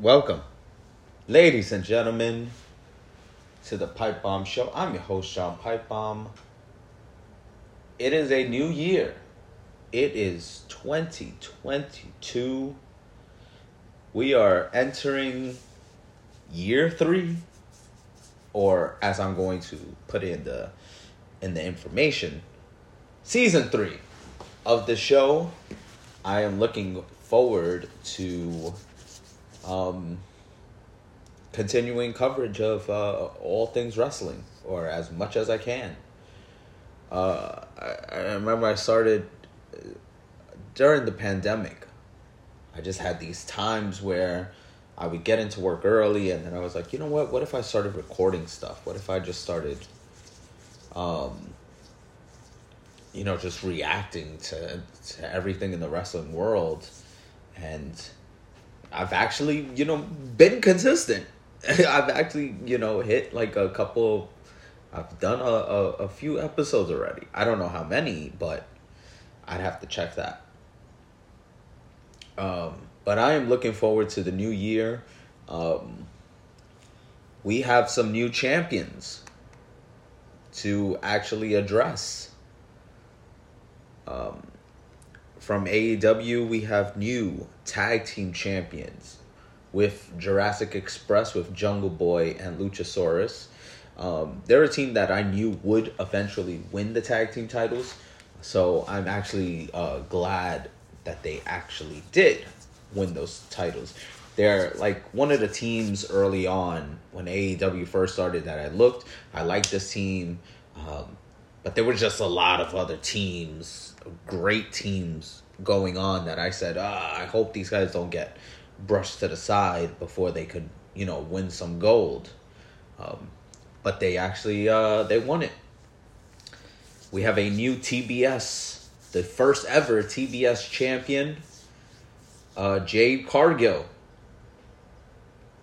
Welcome, ladies and gentlemen, to the Pipe Bomb Show. I'm your host, Sean Pipe Bomb. It is a new year. It is 2022. We are entering year three, or as I'm going to put it in the in the information, season three of the show. I am looking forward to um, continuing coverage of uh, all things wrestling, or as much as I can. Uh, I, I remember I started uh, during the pandemic. I just had these times where I would get into work early, and then I was like, you know what? What if I started recording stuff? What if I just started, um, you know, just reacting to to everything in the wrestling world, and I've actually, you know, been consistent. I've actually, you know, hit like a couple. I've done a, a, a few episodes already. I don't know how many, but I'd have to check that. Um, but I am looking forward to the new year. Um, we have some new champions to actually address. Um, from AEW, we have new tag team champions with Jurassic Express, with Jungle Boy and Luchasaurus. Um, they're a team that I knew would eventually win the tag team titles, so I'm actually uh, glad that they actually did win those titles. They're like one of the teams early on when AEW first started that I looked. I liked this team, um, but there were just a lot of other teams, great teams going on that I said, ah, I hope these guys don't get brushed to the side before they could, you know, win some gold. Um, but they actually uh, they won it. We have a new TBS, the first ever TBS champion, uh, Jade Cargill.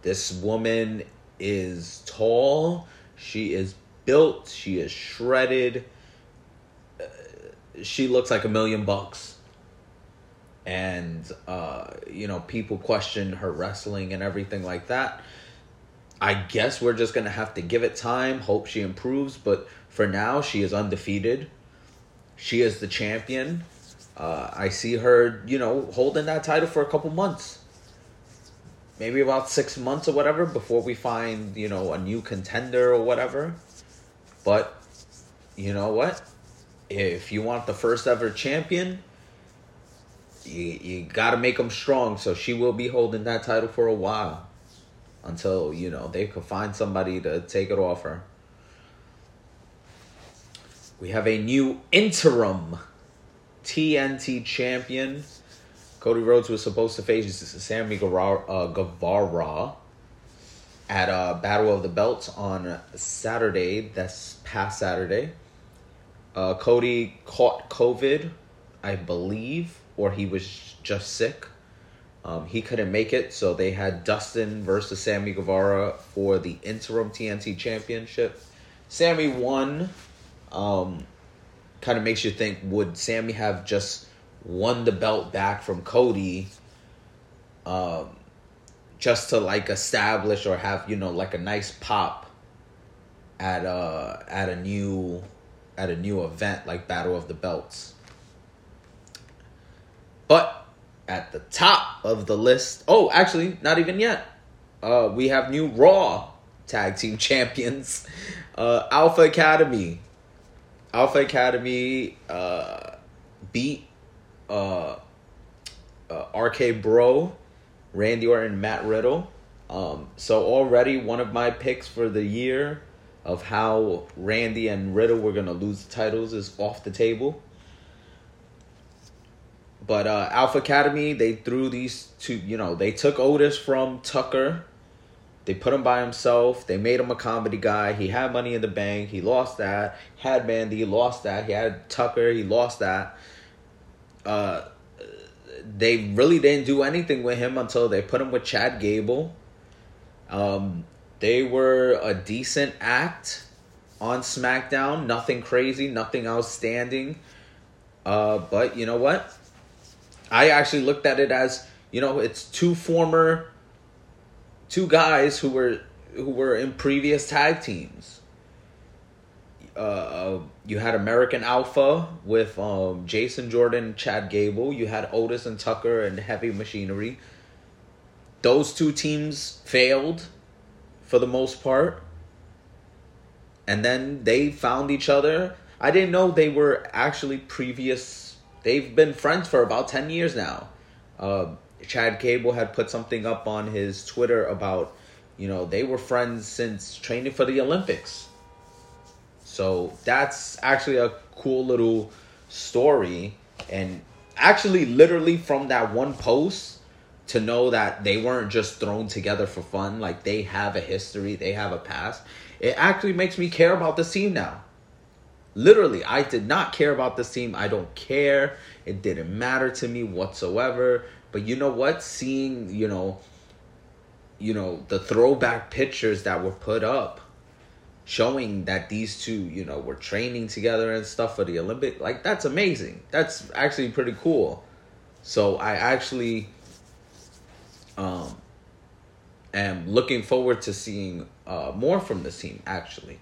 This woman is tall. She is built. She is shredded. Uh, she looks like a million bucks. And, uh, you know, people question her wrestling and everything like that. I guess we're just going to have to give it time, hope she improves. But for now, she is undefeated. She is the champion. Uh, I see her, you know, holding that title for a couple months. Maybe about six months or whatever before we find, you know, a new contender or whatever. But, you know what? If you want the first ever champion, you, you got to make them strong. So she will be holding that title for a while until, you know, they could find somebody to take it off her. We have a new interim TNT champion. Cody Rhodes was supposed to face Sammy Guevara, uh, Guevara at uh, Battle of the Belts on Saturday. That's past Saturday. Uh, Cody caught COVID, I believe, or he was just sick. Um, he couldn't make it, so they had Dustin versus Sammy Guevara for the interim TNT championship. Sammy won. Um, kind of makes you think would Sammy have just won the belt back from Cody um, just to like establish or have you know like a nice pop at a at a new at a new event like Battle of the Belts. But at the top of the list, oh, actually, not even yet. Uh, we have new Raw tag team champions, uh, Alpha Academy Alpha Academy uh, beat uh, uh, RK Bro, Randy Orton, Matt Riddle. Um, so already one of my picks for the year of how Randy and Riddle were gonna lose the titles is off the table. But uh, Alpha Academy, they threw these two. You know, they took Otis from Tucker they put him by himself. They made him a comedy guy. He had money in the bank. He lost that. Had Mandy, He lost that. He had Tucker. He lost that. Uh, they really didn't do anything with him until they put him with Chad Gable. Um, they were a decent act on SmackDown. Nothing crazy, nothing outstanding. Uh, but you know what? I actually looked at it as you know it's two former two guys who were who were in previous tag teams. Uh, you had American Alpha with um, Jason Jordan, Chad Gable. You had Otis and Tucker and Heavy Machinery. Those two teams failed for the most part. And then they found each other. I didn't know they were actually previous. They've been friends for about 10 years now. Uh, Chad Gable had put something up on his Twitter about, you know, they were friends since training for the Olympics. So that's actually a cool little story. And actually, literally from that one post, to know that they weren't just thrown together for fun, like they have a history, they have a past, it actually makes me care about the team now. Literally, I did not care about this team. I don't care. It didn't matter to me whatsoever. But you know what? Seeing, you know, you know, the throwback pictures that were put up showing that these two, you know, were training together and stuff for the Olympic, like that's amazing. That's actually pretty cool. So I actually um am looking forward to seeing uh more from this team actually.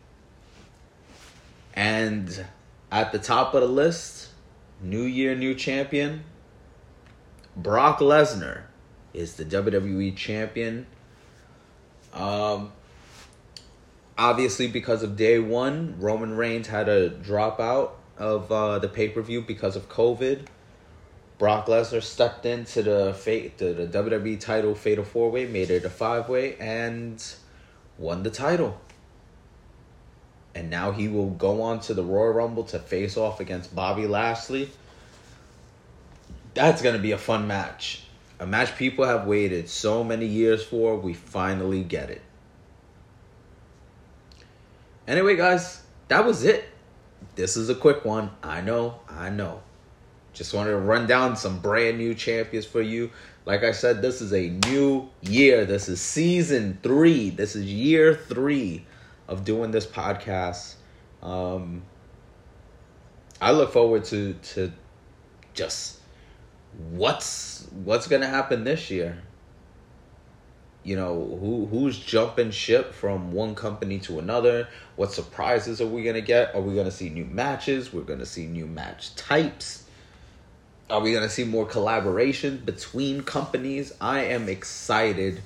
And at the top of the list, new year, new champion, Brock Lesnar is the WWE champion. Um, obviously, because of day one, Roman Reigns had a dropout of uh, the pay per view because of COVID. Brock Lesnar stepped into the fate the WWE title fatal four way, made it a five way, and won the title. And now he will go on to the Royal Rumble to face off against Bobby Lashley that's gonna be a fun match. A match people have waited so many years for. We finally get it. Anyway, guys, that was it. This is a quick one. I know, I know. Just wanted to run down some brand new champions for you. Like I said, this is a new year. This is season three. This is year three of doing this podcast. Um, I look forward to to just what's what's gonna happen this year? You know, who who's jumping ship from one company to another? What surprises are we gonna get? Are we gonna see new matches? We're gonna see new match types. Are we gonna see more collaboration between companies? I am excited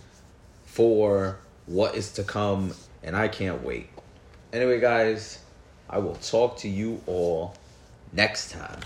for what is to come, and I can't wait. Anyway, guys, I will talk to you all next time.